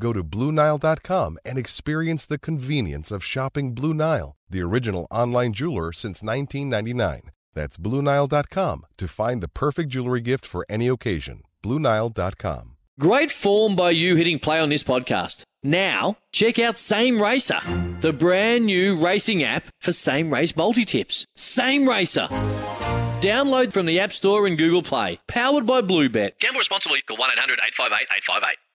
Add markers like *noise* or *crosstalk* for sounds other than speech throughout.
Go to BlueNile.com and experience the convenience of shopping Blue Nile, the original online jeweler since 1999. That's BlueNile.com to find the perfect jewelry gift for any occasion. BlueNile.com. Great form by you hitting play on this podcast. Now, check out Same Racer, the brand new racing app for same race multi tips. Same Racer. Download from the App Store and Google Play. Powered by Bluebet. Gamble responsibly. Call 1 800 858 858.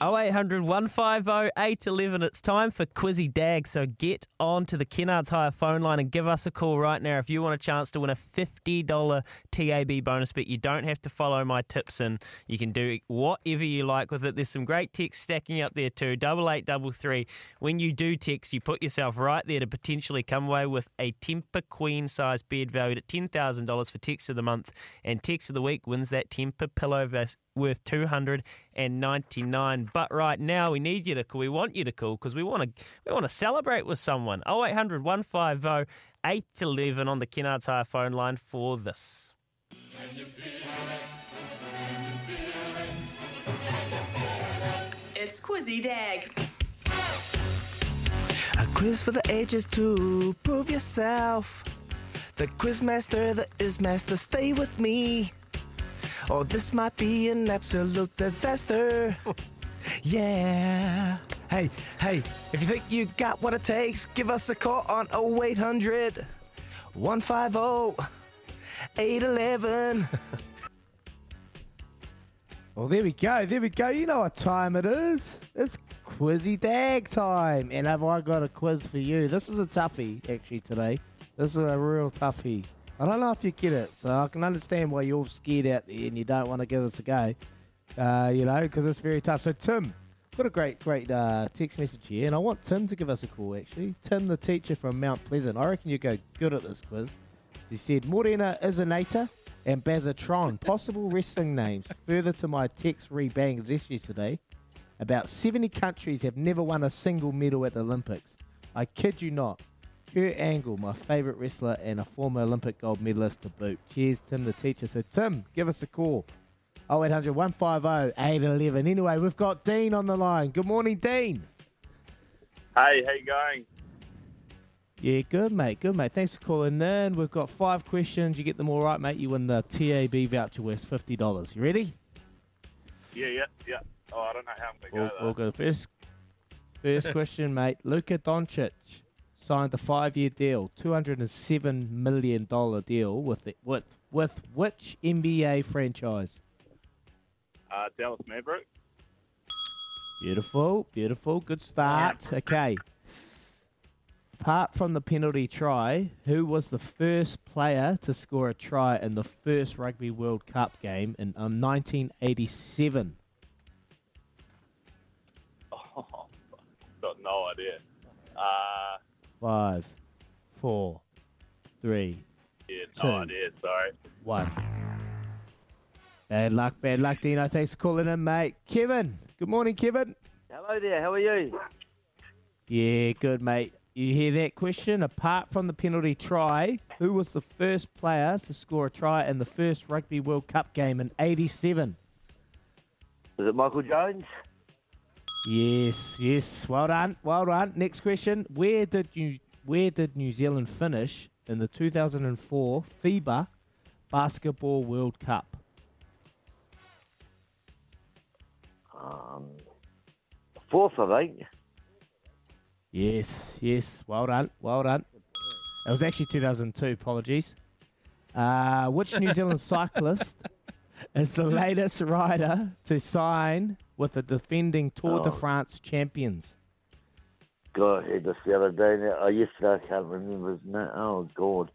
0800 150 811. It's time for Quizzy Dag. So get on to the Kennards Hire phone line and give us a call right now if you want a chance to win a $50 TAB bonus bet. You don't have to follow my tips and you can do whatever you like with it. There's some great text stacking up there too. Double eight, double three. When you do text, you put yourself right there to potentially come away with a Tempur queen size bed valued at $10,000 for text of the month. And text of the week wins that Tempur pillow worth 299 but right now we need you to call we want you to call because we want to we want to celebrate with someone 0800 150 811 on the Kennards Hire phone line for this It's Quizzy Dag. A quiz for the ages to prove yourself. The quizmaster, the is master, stay with me. Or this might be an absolute disaster. *laughs* yeah. Hey, hey, if you think you got what it takes, give us a call on 0800 150 811. *laughs* Well, there we go. There we go. You know what time it is. It's Quizzy Dag time. And have I got a quiz for you? This is a toughie, actually, today. This is a real toughie. I don't know if you get it, so I can understand why you're all scared out there and you don't want to give this a go. Uh, you know, because it's very tough. So, Tim, got a great, great uh, text message here, and I want Tim to give us a call, actually. Tim, the teacher from Mount Pleasant. I reckon you go good at this quiz. He said, Morena Izanata and Bazatron, possible wrestling names. *laughs* Further to my text re Bangladesh yesterday, about 70 countries have never won a single medal at the Olympics. I kid you not. Kurt Angle, my favourite wrestler and a former Olympic gold medalist to boot. Cheers, Tim the teacher. So, Tim, give us a call. 0800 150 811. Anyway, we've got Dean on the line. Good morning, Dean. Hey, how you going? Yeah, good, mate. Good, mate. Thanks for calling in. We've got five questions. You get them all right, mate. You win the TAB voucher worth $50. You ready? Yeah, yeah, yeah. Oh, I don't know how I'm going to go, we'll go first. First *laughs* question, mate. Luka Doncic signed a five-year deal, two hundred and seven million dollar deal with it, with with which NBA franchise? Though. Uh, Dallas Maverick. Beautiful, beautiful, good start. Okay. Apart from the penalty try, who was the first player to score a try in the first Rugby World Cup game in um, 1987? Oh, *laughs* got no idea. Uh, Five, four, three, yeah, no Two. idea. Sorry. one. Bad luck, bad luck, Dino. Thanks for calling in, mate. Kevin, good morning, Kevin. Hello there, how are you? Yeah, good, mate. You hear that question? Apart from the penalty try, who was the first player to score a try in the first Rugby World Cup game in 87? Was it Michael Jones? Yes, yes. Well done, well done. Next question. Where did you where did New Zealand finish in the 2004 FIBA Basketball World Cup? Um, fourth, I think. Yes, yes. Well done. Well done. It was actually 2002. Apologies. Uh, which New Zealand *laughs* cyclist is the latest rider to sign with the defending Tour de Oh. France champions? God, I had this the other day. Now, oh, yesterday, I can't remember his name. Oh, God.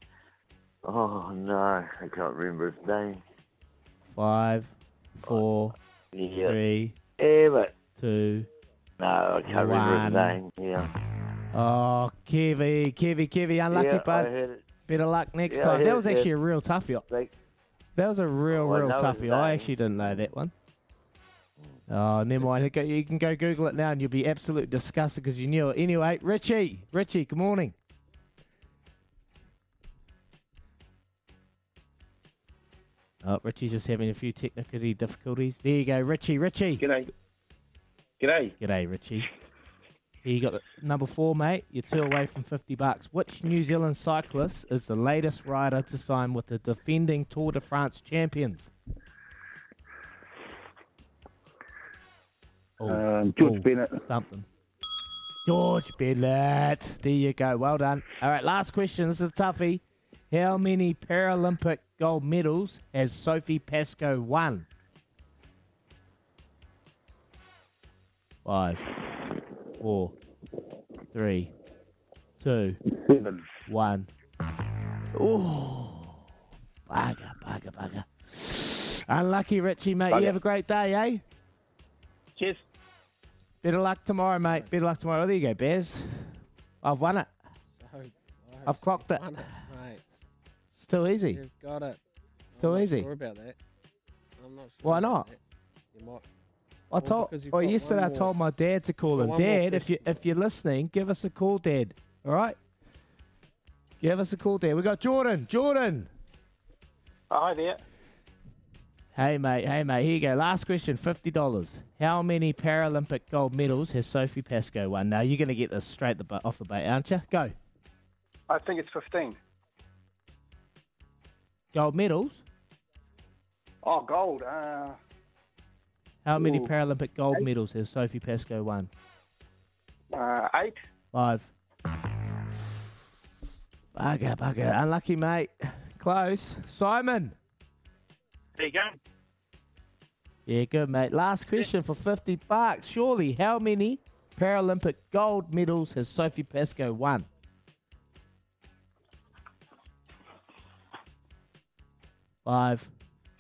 Oh, no, I can't remember his name. Five, four, Yeah. three, Two. no, I can't remember his One. name. Yeah. Oh, Kevy, Kevy, Kevy, unlucky, yeah, bud. I heard it. Better luck next Yeah, time. That was actually a real toughie. Like, That was a real, Oh, real toughie. I actually didn't know that one. Oh, never mind. You can go Google it now and you'll be absolutely disgusted because you knew it. Anyway, Richie, Richie, good morning. Oh, Richie's just having a few technical difficulties. There you go, Richie, Richie. G'day. G'day. G'day, Richie. Here you got the, number four, mate. You're two away from 50 bucks. Which New Zealand cyclist is the latest rider to sign with the defending Tour de France champions? Oh, Um, George oh, Bennett. Something. George Bennett. There you go. Well done. All right, last question. This is a toughie. How many Paralympic gold medals has Sophie Pascoe won? Five, four, three, two, Seven. one. Oh, bugger, bugger, bugger. Unlucky, Richie, mate. You have a great day, eh? Cheers. Better luck tomorrow, mate. Better luck tomorrow. There you go, Bears. I've won it. I've clocked it. Won mate. Still easy. You've got it. Still I'm not easy. Sure about that. I'm not sure. Why not? that. You might. I told. because you've oh, Well, yesterday I more- told my dad to call got in. one more Dad, if you if you're listening, give us a call, Dad. All right. Give us a call, Dad. We got Jordan. Jordan. Hi there. Hey mate, hey mate, here you go. Last question, fifty dollars. How many Paralympic gold medals has Sophie Pascoe won? Now you're going to get this straight the, off the bat, aren't you? Go. I think it's 15. Gold medals. Oh, gold. Uh, How many Ooh. Paralympic gold medals has Sophie Pascoe won? uh, eight. Five. Bugger, bugger. Unlucky, mate. Close. Simon. There you go. Yeah, good, mate. Last question for 50 bucks. Surely, how many Paralympic gold medals has Sophie Pascoe won? Five,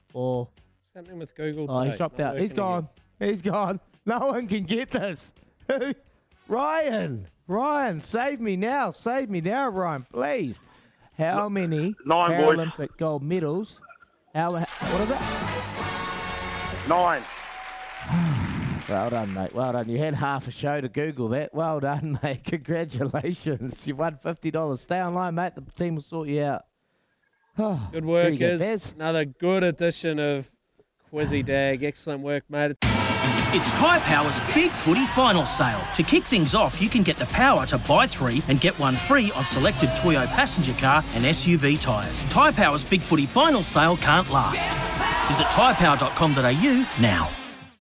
four. What's happening with Google? Oh, he's dropped Not out. He's gone. again. He's gone. No one can get this. *laughs* Ryan, Ryan, save me now. Save me now, Ryan, please. How many Nine, boys. Paralympic gold medals? How, what is it? Nine. *sighs* Well done, mate. Well done. You had half a show to Google that. Well done, *laughs* mate. Congratulations. You won $50. Stay online, mate. The team will sort you out. Oh, *sighs* Good there work, you go, is Bez. another good edition of Quizzy Dag. Excellent work, mate. It's Tyre Power's Big Footy Final Sale. To kick things off, you can get the power to buy three and get one free on selected Toyo passenger car and SUV tyres. Tyre Power's Big Footy Final Sale can't last. Visit tyrepower.com.au now.